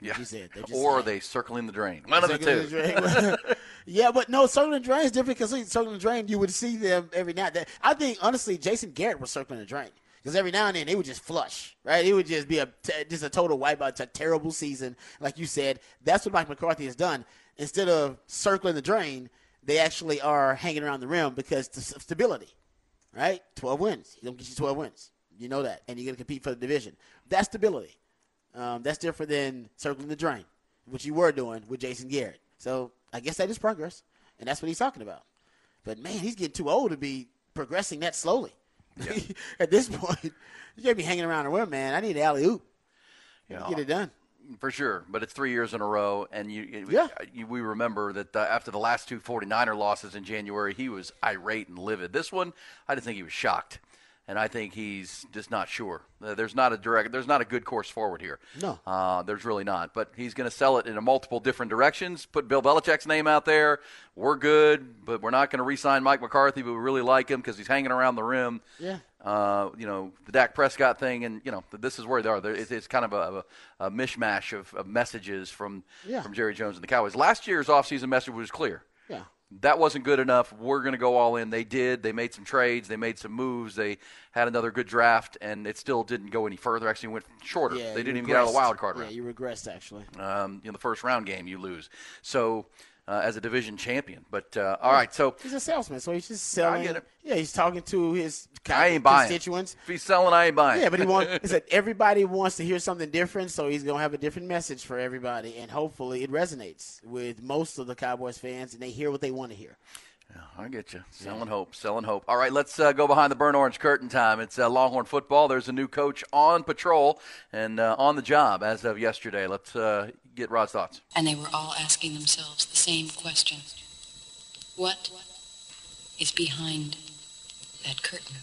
Yeah. you said, they just or are they circling the drain? One of the two. the yeah, but no, circling the drain is different because circling the drain, you would see them every now and then. I think, honestly, Jason Garrett was circling the drain. Because every now and then they would just flush, right? It would just be a just a total wipeout. It's a terrible season, like you said. That's what Mike McCarthy has done. Instead of circling the drain, they actually are hanging around the rim because the stability, right? Twelve wins. He's gonna get you twelve wins. You know that, and you're gonna compete for the division. That's stability. Um, that's different than circling the drain, which you were doing with Jason Garrett. So I guess that is progress, and that's what he's talking about. But man, he's getting too old to be progressing that slowly. At this point, you can't be hanging around the rim, man. I need an alley oop. You Get it done. For sure, but it's three years in a row, and you, Yeah. you, we remember that uh, after the last two 49er losses in January, he was irate and livid. This one, I just think he was shocked, and I think he's just not sure. Uh, there's not a direct, there's not a good course forward here. No. uh, there's really not. But he's going to sell it in a multiple different directions. Put Bill Belichick's name out there. We're good, but we're not going to re-sign Mike McCarthy, but we really like him because he's hanging around the rim Yeah. uh, you know, the Dak Prescott thing, and you know, this is where they are. It's, it's kind of a, a, a mishmash of, of messages from Yeah. from Jerry Jones and the Cowboys. Last year's offseason message was clear. Yeah. That wasn't good enough. We're going to go all in. They did. They made some trades. They made some moves. They had another good draft, and it still didn't go any further. Actually, went shorter. Yeah, they didn't even get out of the regressed. wild card round. Yeah, you regressed actually. Um, in the first round game, you lose. So, uh, as a division champion, but uh, all right. So He's a salesman, so he's just selling. get it. Yeah, he's talking to his I ain't buying. constituents. If he's selling, I ain't buying. Yeah, but he wants. He said everybody wants to hear something different, so he's gonna have a different message for everybody, and hopefully it resonates with most of the Cowboys fans, and they hear what they want to hear. I get you. Selling hope, selling hope. All right, let's uh, go behind the burnt orange curtain time. It's uh, Longhorn football. There's a new coach on patrol and uh, on the job as of yesterday. Let's uh, get Rod's thoughts. And they were all asking themselves the same question. What is behind that curtain?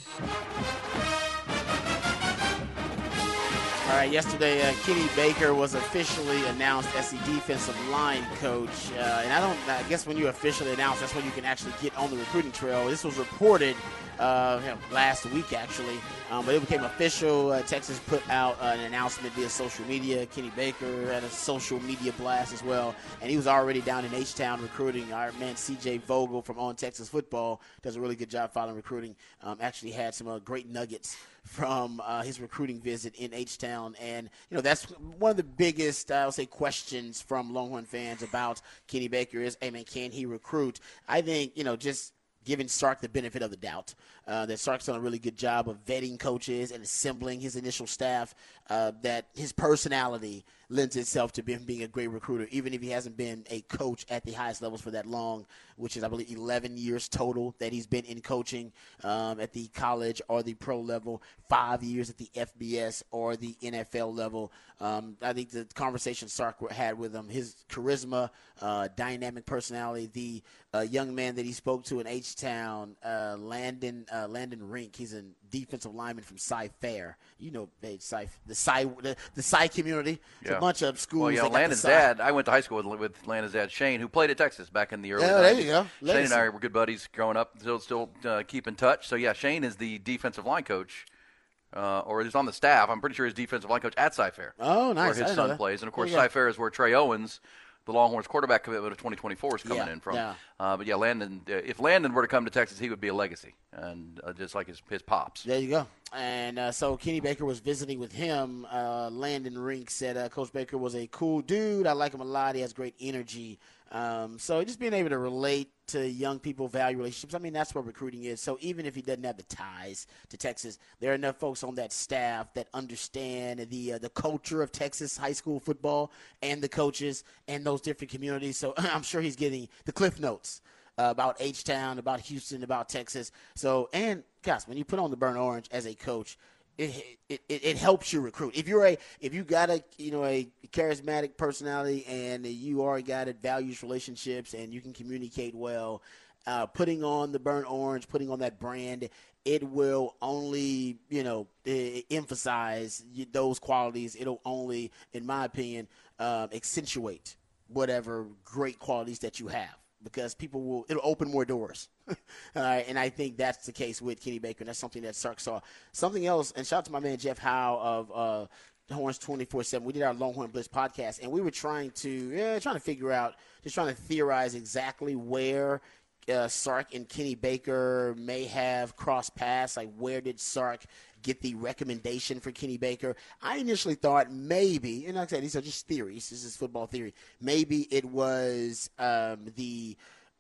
All right, yesterday, uh, Kenny Baker was officially announced as the defensive line coach. Uh, and I don't, I guess when you officially announce, that's when you can actually get on the recruiting trail. This was reported uh, last week, actually, um, but it became official. Uh, Texas put out uh, an announcement via social media. Kenny Baker had a social media blast as well, and he was already down in H Town recruiting. Our man CJ Vogel from On Texas Football does a really good job following recruiting. Um, actually, had some uh, great nuggets from uh, his recruiting visit in H Town, and you know that's one of the biggest, I would say, questions from Longhorn fans about Kenny Baker is, hey man, can he recruit? I think you know just giving Sark the benefit of the doubt. Uh, that Sark's done a really good job of vetting coaches and assembling his initial staff. Uh, that his personality lends itself to him being a great recruiter, even if he hasn't been a coach at the highest levels for that long, which is, I believe, 11 years total that he's been in coaching um, at the college or the pro level, five years at the FBS or the NFL level. Um, I think the conversation Sark had with him, his charisma, uh, dynamic personality, the uh, young man that he spoke to in H Town, uh, Landon uh, Landon Rink. He's a defensive lineman from Cy Fair. You know, hey, Cy, the Cy the, the Cy community. It's Yeah. a bunch of schools. Well, you know, that got the Landon's Cy. dad. I went to high school with, with Landon's dad, Shane, who played at Texas back in the early. There 90s. you go. Shane and I were good buddies growing up. Still, still uh, keep in touch. So yeah, Shane is the defensive line coach, uh, or he's on the staff. I'm pretty sure he's defensive line coach at Cy-Fair. Oh, nice. Where his son plays, and of course, There you. Cy-Fair is where Trey Owens. The Longhorns quarterback commitment of 2024 is coming Yeah, in from. yeah. Uh, but yeah, Landon. Uh, if Landon were to come to Texas, he would be a legacy, and uh, just like his his pops. There you go. And uh, so Kenny Baker was visiting with him. Uh, Landon Rink said uh, Coach Baker was a cool dude. I like him a lot. He has great energy. Um, so just being able to relate to young people, value relationships. I mean, that's what recruiting is. So even if he doesn't have the ties to Texas, there are enough folks on that staff that understand the uh, the culture of Texas high school football and the coaches and those different communities. So I'm sure he's getting the cliff notes uh, about H Town, about Houston, about Texas. So, and gosh, when you put on the burnt orange as a coach, it, it, it, helps you recruit. If you're a if you got a you know a charismatic personality and you are a guy that values relationships and you can communicate well, uh, putting on the burnt orange, putting on that brand, it will only you know emphasize those qualities. It'll only, in my opinion, uh, accentuate whatever great qualities that you have because people will it'll open more doors. All right, and I think that's the case with Kenny Baker. And that's something that Sark saw. Something else, and shout out to my man Jeff Howe of uh, Horns twenty four seven. We did our Longhorn Blitz podcast, and we were trying to yeah, trying to figure out, just trying to theorize exactly where uh, Sark and Kenny Baker may have crossed paths. Like where did Sark get the recommendation for Kenny Baker? I initially thought maybe, and like I said, these are just theories. This is football theory. Maybe it was um, the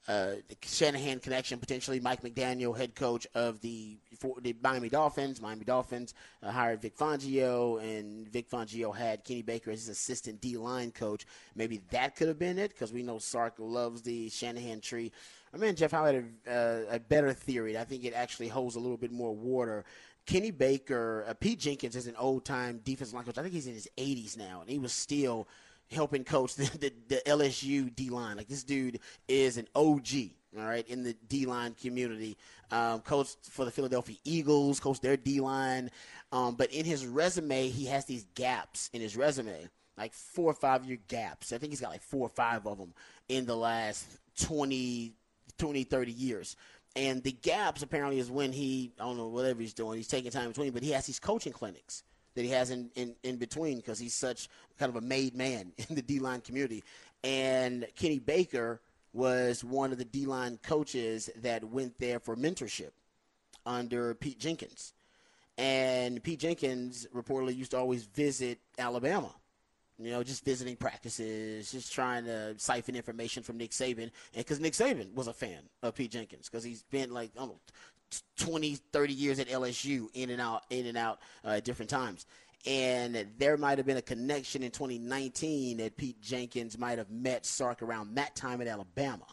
uh, the Shanahan connection, potentially Mike McDaniel, head coach of the, for the Miami Dolphins. Miami Dolphins uh, hired Vic Fangio, and Vic Fangio had Kenny Baker as his assistant D line coach. Maybe that could have been it because we know Sark loves the Shanahan tree. I mean, Jeff Howe had a, uh, a better theory. I think it actually holds a little bit more water. Kenny Baker, uh, Pete Jenkins is an old time defensive line coach. I think he's in his 80s now, and he was still helping coach the, the, the LSU D line. Like this dude is an OG, all right, in the D line community. Um, coached for the Philadelphia Eagles, coached their D line. Um, but in his resume, he has these gaps in his resume, like four or five year gaps. I think he's got like four or five of them in the last 20, 20 30 years. And the gaps apparently is when he, I don't know, whatever he's doing, he's taking time between, but he has these coaching clinics that he has in, in, in between because he's such kind of a made man in the D line community. And Kenny Baker was one of the D line coaches that went there for mentorship under Pete Jenkins. And Pete Jenkins reportedly used to always visit Alabama, you know, just visiting practices, just trying to siphon information from Nick Saban. And because Nick Saban was a fan of Pete Jenkins, because he's been like, I don't know, 20, 30 years at LSU, in and out, in and out uh, at different times. And there might have been a connection in 2019 that Pete Jenkins might have met Sark around that time at Alabama.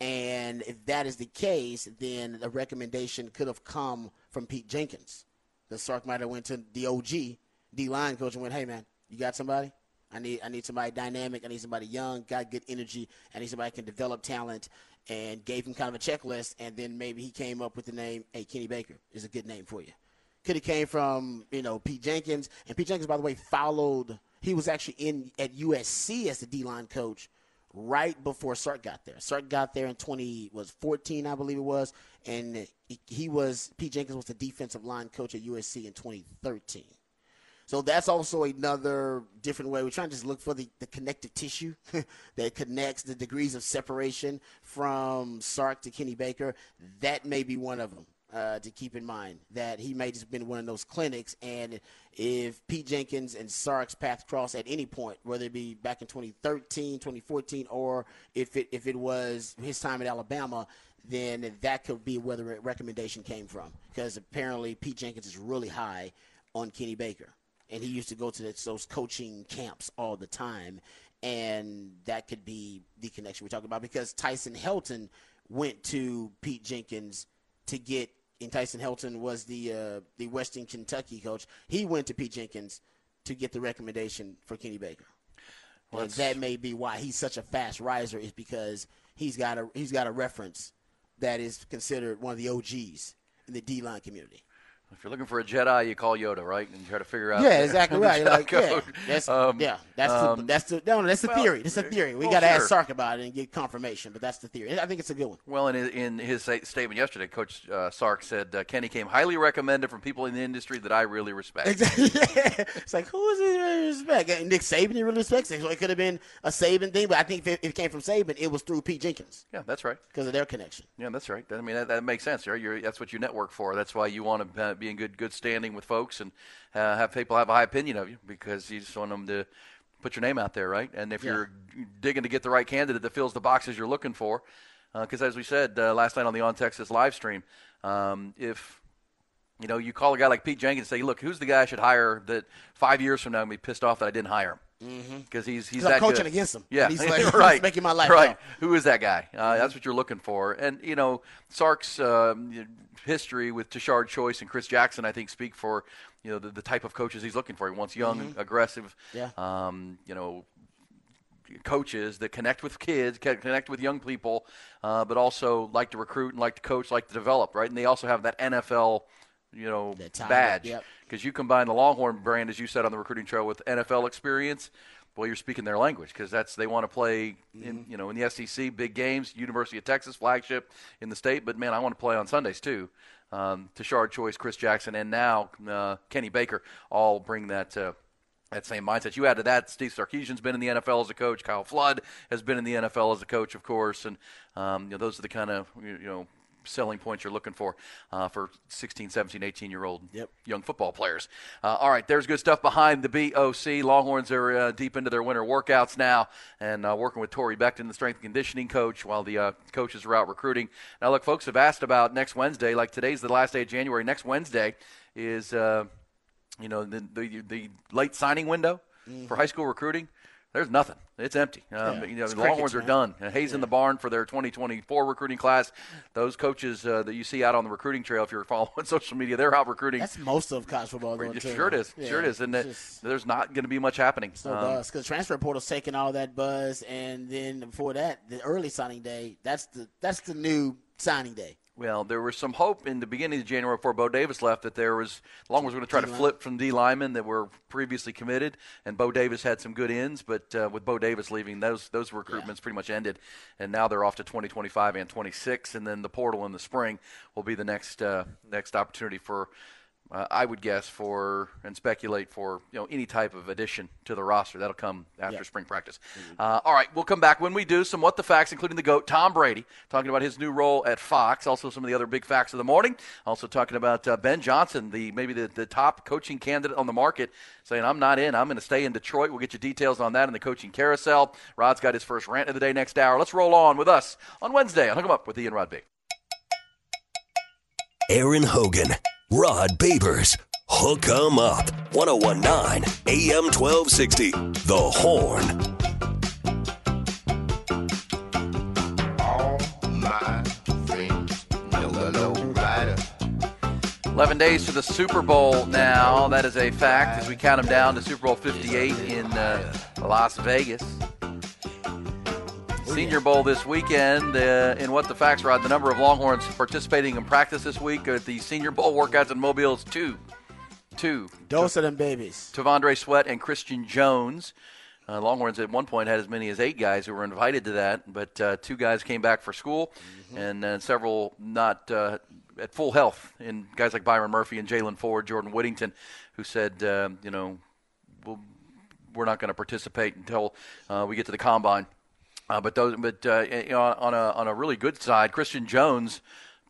And if that is the case, then the recommendation could have come from Pete Jenkins. The Sark might have went to the OG D line coach and went, "Hey man, you got somebody? I need I need somebody dynamic. I need somebody young, got good energy. I need somebody can develop talent." And gave him kind of a checklist, and then maybe he came up with the name. Hey, Kenny Baker is a good name for you. Could have came from you know Pete Jenkins, and Pete Jenkins, by the way, followed. He was actually in at USC as the D line coach right before Sark got there. Sark got there in 20 was 14, I believe it was, and he, he was Pete Jenkins was the defensive line coach at USC in 2013. So that's also another different way. We're trying to just look for the, the connective tissue that connects the degrees of separation from Sark to Kenny Baker. That may be one of them uh, to keep in mind that he may just been one of those clinics. And if Pete Jenkins and Sark's path cross at any point, whether it be back in 2013, 2014, or if it if it was his time at Alabama, then that could be where the recommendation came from. Because apparently Pete Jenkins is really high on Kenny Baker, and he used to go to those coaching camps all the time. And that could be the connection we're talking about because Tyson Helton went to Pete Jenkins to get and Tyson Helton was the uh, the Western Kentucky coach. He went to Pete Jenkins to get the recommendation for Kenny Baker. Well, and that may be why he's such a fast riser is because he's got a he's got a reference that is considered one of the OGs in the D line community. If you're looking for a Jedi, you call Yoda, right? And try to figure out. Yeah, exactly right. Like, yeah, that's, um, yeah, that's um, the, that's the no, that's the well, theory. That's a theory. We well, got to sure. ask Sark about it and get confirmation, but that's the theory. I think it's a good one. Well, in, in his statement yesterday, Coach uh, Sark said uh, Kenny came highly recommended from people in the industry that I really respect. Exactly. it's like who is he really respect? Nick Saban, he really respects. So it could have been a Saban thing, but I think if it came from Saban, it was through Pete Jenkins. Yeah, that's right. Because of their connection. Yeah, that's right. I mean, that, that makes sense. Right? You're, that's what you network for. That's why you want to uh, be in good good standing with folks and uh, have people have a high opinion of you because you just want them to put your name out there, right? And if yeah. you're digging to get the right candidate that fills the boxes you're looking for, because uh, as we said uh, last night on the On Texas live stream, um, if you know you call a guy like Pete Jenkins and say, "Look, who's the guy I should hire that five years from now I'm be pissed off that I didn't hire him?" because mm-hmm. he's he's that coaching good. against him. Yeah, he's like, right, making my life right. Who is that guy? Uh, mm-hmm. That's what you're looking for. And you know, Sark's um, history with Tashard Choice and Chris Jackson, I think, speak for you know the, the type of coaches he's looking for. He wants young, mm-hmm. aggressive, yeah. um, you know, coaches that connect with kids, connect with young people, uh, but also like to recruit and like to coach, like to develop, right? And they also have that NFL, you know, badge because yep. you combine the Longhorn brand, as you said on the recruiting trail, with NFL experience. Well, you're speaking their language because that's they want to play in mm-hmm. you know in the SEC big games, University of Texas flagship in the state. But man, I want to play on Sundays too um, Tashard Choice, Chris Jackson, and now uh, Kenny Baker all bring that. Uh, that same mindset. You add to that, Steve Sarkisian's been in the NFL as a coach. Kyle Flood has been in the NFL as a coach, of course, and um, you know, those are the kind of you know selling points you're looking for uh, for 16, 17, 18 year old yep. young football players. Uh, all right, there's good stuff behind the BOC. Longhorns are uh, deep into their winter workouts now and uh, working with Torre Becton, the strength and conditioning coach, while the uh, coaches are out recruiting. Now, look, folks have asked about next Wednesday. Like today's the last day of January. Next Wednesday is, uh, you know, the, the, the late signing window mm-hmm. for high school recruiting there's nothing. It's empty. Um, yeah, you know, the Longhorns are done. hay's yeah. in the barn for their 2024 recruiting class. Those coaches uh, that you see out on the recruiting trail, if you're following social media, they're out recruiting. That's most of college football. Going sure it is. Yeah, sure it is. And just, there's not going to be much happening. So um, buzz because transfer portal's taking all that buzz, and then before that, the early signing day. That's the that's the new signing day. Well, there was some hope in the beginning of January before Bo Davis left that there was Long was going to try to flip from D linemen that were previously committed, and Bo Davis had some good ends, but uh, with Bo Davis leaving, those those recruitments yeah. pretty much ended, and now they're off to 2025 and 26, and then the portal in the spring will be the next uh, next opportunity for uh, I would guess for and speculate for you know any type of addition to the roster. That'll come after Yeah. spring practice. Uh, all right, we'll come back when we do some what the facts, including the goat Tom Brady, talking about his new role at Fox. Also, some of the other big facts of the morning. Also talking about uh, Ben Johnson, the maybe the, the top coaching candidate on the market, saying I'm not in. I'm going to stay in Detroit. We'll get you details on that in the coaching carousel. Rod's got his first rant of the day next hour. Let's roll on with us on Wednesday. I'll hook him up with Ian Rod B. Aaron Hogan, Rod Babers, Hook 'em Up, 1019 AM 1260. The Horn. Friends know the low rider. 11 days to the Super Bowl now. That is a fact as we count them down to Super Bowl 58 in uh, Las Vegas. Senior Bowl this weekend. Uh, in what the facts, Rod, the number of Longhorns participating in practice this week at the Senior Bowl workouts in Mobile is two. Two. Dose of them babies. T'Vondre Sweat and Christian Jones. Uh, Longhorns at one point had as many as eight guys who were invited to that, but uh, two guys came back for school, and uh, several not uh, at full health. And guys like Byron Murphy and Jaylan Ford, Jordan Whittington, who said, uh, you know, we'll, we're not going to participate until uh, we get to the combine. Uh, but those, but uh, you know, on a on a really good side, Christian Jones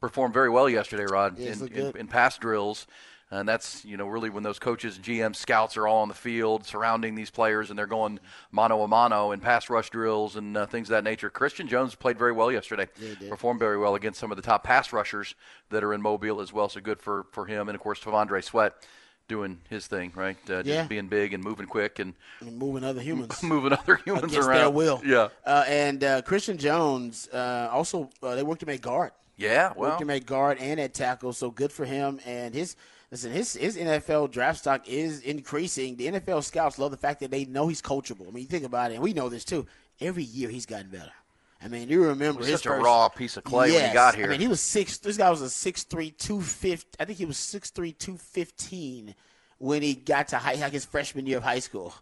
performed very well yesterday, Rod, Yeah, in, in, in pass drills. And that's you know really when those coaches, GM, scouts are all on the field surrounding these players, and they're going mano a mano and pass rush drills and uh, things of that nature. Christian Jones played very well yesterday, performed very well against some of the top pass rushers that are in Mobile as well. So good for for him, and of course T'Vondre Sweat doing his thing, right? Uh, Yeah. Being big and moving quick and and moving other humans moving other humans against around. their will. Yeah, Uh, and uh, Christian Jones uh, also uh, they worked him at guard. yeah. worked Well, him at guard and at tackle, so good for him. And his listen, his his NFL draft stock is increasing. The NFL scouts love the fact that they know he's coachable. I mean, you think about it, and we know this too. Every year he's gotten better. I mean, you remember was such a raw piece of clay when he got here. I mean, he was six. This guy was a six three two fifty. I think he was six three two fifteen when he got to high, like his freshman year of high school.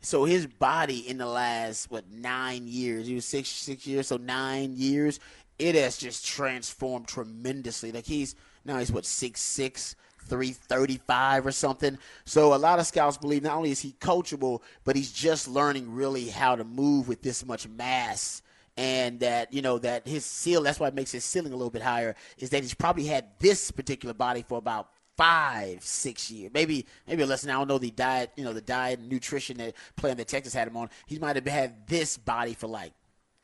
So his body in the last what nine years? He was six six years, so nine years. It has just transformed tremendously. Like he's now he's what six six. 335 or something. So a lot of scouts believe not only is he coachable, but he's just learning really how to move with this much mass and that you know that his seal that's why it makes his ceiling a little bit higher is that he's probably had this particular body for about five six years maybe maybe less than i don't know the diet you know the diet and nutrition that plan that texas had him on he might have had this body for like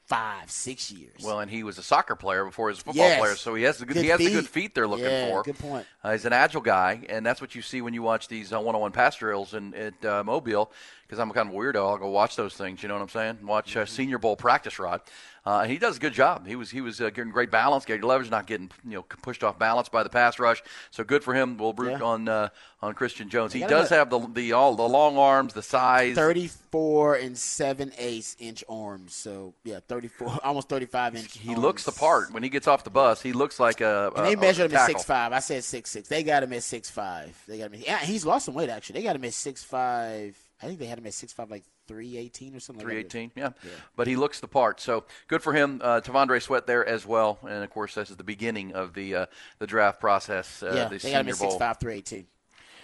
five six years Well, and he was a soccer player before he was a football Yes. player, so he has the good, Good he has the good feet. feet they're looking Yeah, for. good point. Uh, he's an agile guy, and that's what you see when you watch these uh, one-on-one pass drills in at uh, Mobile. Because I'm kind of a weirdo, I'll go watch those things. You know what I'm saying? Watch uh, Senior Bowl practice rod. Uh, and he does a good job. He was he was uh, getting great balance, getting leverage, not getting you know pushed off balance by the pass rush. So good for him. We'll root Yeah. on uh, on Christian Jones. He does have the the all the long arms, the size. 34 and 7 eighths inch arms so yeah 34 almost 35 inch He looks the part when he gets off the bus. He looks like a. And they measured him at six five. I said six six. They got him at six five. They got him. At, yeah, he's lost some weight actually. They got him at six five. I think they had him at six five, like three eighteen or something. like that. 318, yeah. But he looks the part. So good for him. Uh, T'Vondre Sweat there as well. And of course, this is the beginning of the uh, the draft process. Uh, Yeah, the they got him at six Bowl. five, three eighteen.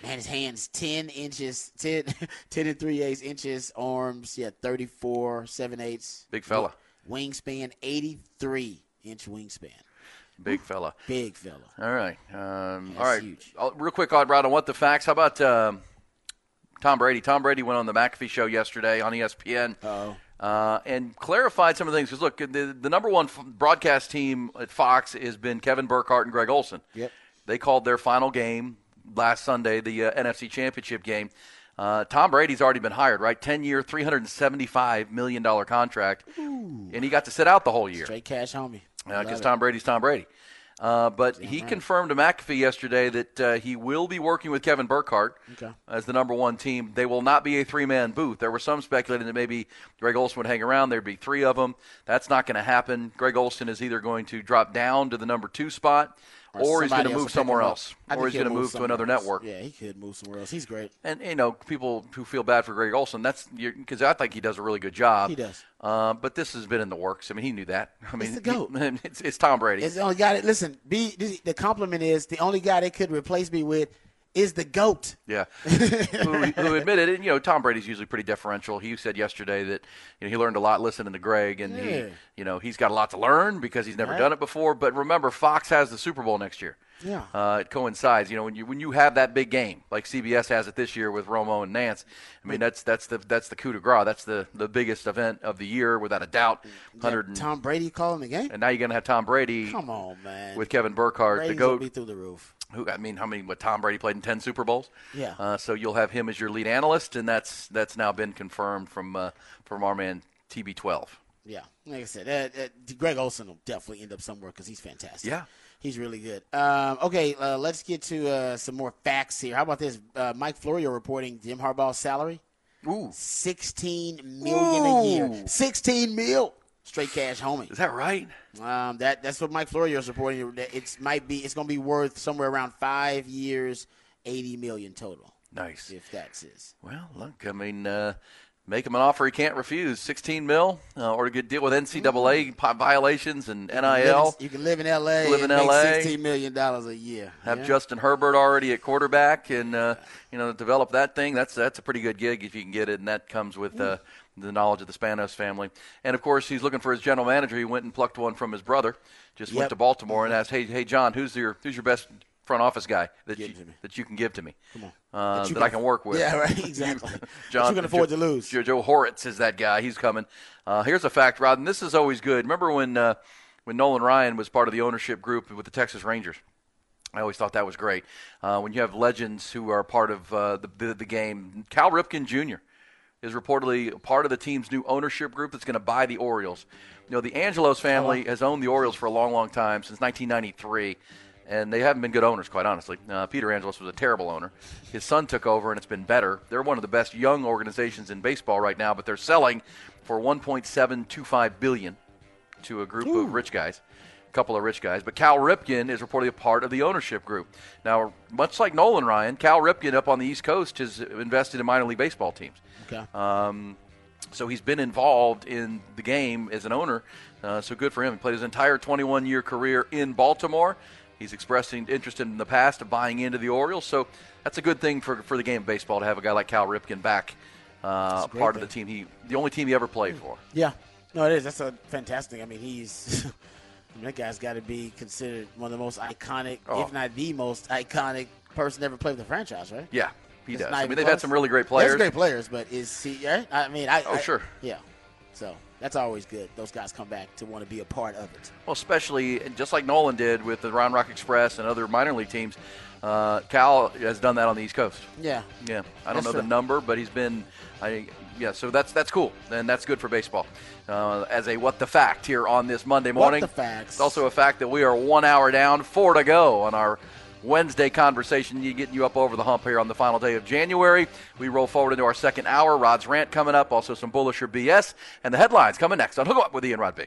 Man, his hands ten inches, 10, 10 and three eighths inches. Arms, yeah, thirty four, seven eighths. Big fella. Wingspan, eighty three inch wingspan. Big fella. Big fella. All right. Um, all right. huge. Real quick, odd Rod, on what the facts. How about um, Tom Brady? Tom Brady went on the McAfee show yesterday on ESPN. Uh, and clarified some of the things. Because look, the, the number one f- broadcast team at Fox has been Kevin Burkhardt and Greg Olsen. Yep. They called their final game last Sunday, the uh, NFC Championship game. Uh, Tom Brady's already been hired, right? Ten year, three hundred and seventy five million dollar contract, and he got to sit out the whole year Straight cash, homie. because. Tom Brady's Tom Brady. Uh, but he confirmed to McAfee yesterday that uh, he will be working with Kevin Burkhardt Okay. as the number one team. They will not be a three man booth. There were some speculating that maybe Greg Olsen would hang around. There'd be three of them. That's not going to happen. Greg Olsen is either going to drop down to the number two spot, or, he's going to move somewhere else, or he's going to move to another else. network. Yeah, he could move somewhere else. He's great. And you know, people who feel bad for Greg Olsen, that's because I think he does a really good job. He does. Uh, but this has been in the works. I mean, he knew that. I mean, the GOAT. he- it's, it's Tom Brady. It's the only guy that listen. Be the compliment is the only guy they could replace me with is the goat. Yeah, who, who admitted it. You know, Tom Brady's usually pretty deferential. He said yesterday that you know, he learned a lot listening to Greg, and Yeah. he, you know, he's got a lot to learn because he's never Right. done it before. But remember, Fox has the Super Bowl next year. Yeah. uh, it coincides. You know, when you when you have that big game like CBS has it this year with Romo and Nance. I mean, that's that's the that's the coup de grace. That's the the biggest event of the year without a doubt. Hundred Tom Brady calling the game. and now you're gonna have Tom Brady Come on, man. with Kevin Burkhardt, Brady's the goat. be through the roof. Who I mean, how many? What Tom Brady played in ten Super Bowls? Yeah. Uh, so you'll have him as your lead analyst, and that's that's now been confirmed from uh, from our man TB12. Yeah, like I said, uh, uh, Greg Olsen will definitely end up somewhere because he's fantastic. Yeah. he's really good. Um, okay, uh, let's get to uh, some more facts here. How about this? Uh, Mike Florio reporting Jim Harbaugh's salary: Ooh, sixteen million a year. Sixteen mil, straight cash, homie. is that right? Um, that that's what Mike Florio is reporting. It's might be it's going to be worth somewhere around five years, eighty million total. Nice. If that's his. Well, look, I mean, uh, make him an offer he can't refuse. 16 mil, uh, or to get deal with NCAA po- violations and You can live in- NIL. You can live in L.A. Live in LA. Sixteen million dollars a year. Have Yeah. Justin Herbert already at quarterback, and uh, you know develop that thing. That's that's a pretty good gig if you can get it, and that comes with uh, the knowledge of the Spanos family. And of course, he's looking for his general manager. He went and plucked one from his brother. Just went to Baltimore and asked, "Hey, hey, John, who's your who's your best front office guy that Give you it to me. that you can give to me? Come on. Uh, That that, you I can work with. Yeah, right. Exactly. John, you can afford Joe, to lose. Joe, Joe Hortiz is that guy. He's coming. Uh, here's a fact, Rod, and this is always good. Remember when uh, when Nolan Ryan was part of the ownership group with the Texas Rangers? I always thought that was great. Uh, when you have legends who are part of uh, the, the the game, Cal Ripken Jr. is reportedly part of the team's new ownership group that's going to buy the Orioles. You know, the Angelos family has owned the Orioles for a long, long time since 1993 and they haven't been good owners, quite honestly. Uh, Peter Angelos was a terrible owner. His son took over, and it's been better. They're one of the best young organizations in baseball right now, but they're selling for 1.725 billion to a group of rich guys, a couple of rich guys. But Cal Ripken is reportedly a part of the ownership group. Now, much like Nolan Ryan, Cal Ripken up on the East Coast has invested in minor league baseball teams. Okay. Um, so he's been involved in the game as an owner. Uh, so good for him. He played his entire 21 year career in Baltimore. He's expressing interest in the past of buying into the Orioles. So that's a good thing for, for the game of baseball to have a guy like Cal Ripken back, uh, part of the team. He the only team he ever played for. Yeah. No, it is. That's a fantastic. I mean, he's I mean, that guy's got to be considered one of the most iconic, Oh. if not the most iconic person ever played with the franchise, right? Yeah, he does. I mean, they've had some really great players. great players, but is he? Right? I mean, I. Oh, I- sure. Yeah. So that's always good. Those guys come back to want to be a part of it. Well, especially just like Nolan did with the Round Rock Express and other minor league teams. Uh, Cal has done that on the East Coast. Yeah. Yeah, I don't That's know the number, but he's been, I yeah. So that's that's cool, and that's good for baseball. Uh, as a what the fact here on this Monday morning. What the facts. It's also a fact that we are one hour down, four to go on our Wednesday conversation. Getting you up over the hump here on the final day of January. We roll forward into our second hour. Rod's rant coming up, also some bullisher BS, and the headlines coming next on Hook Up with Ian Rodby.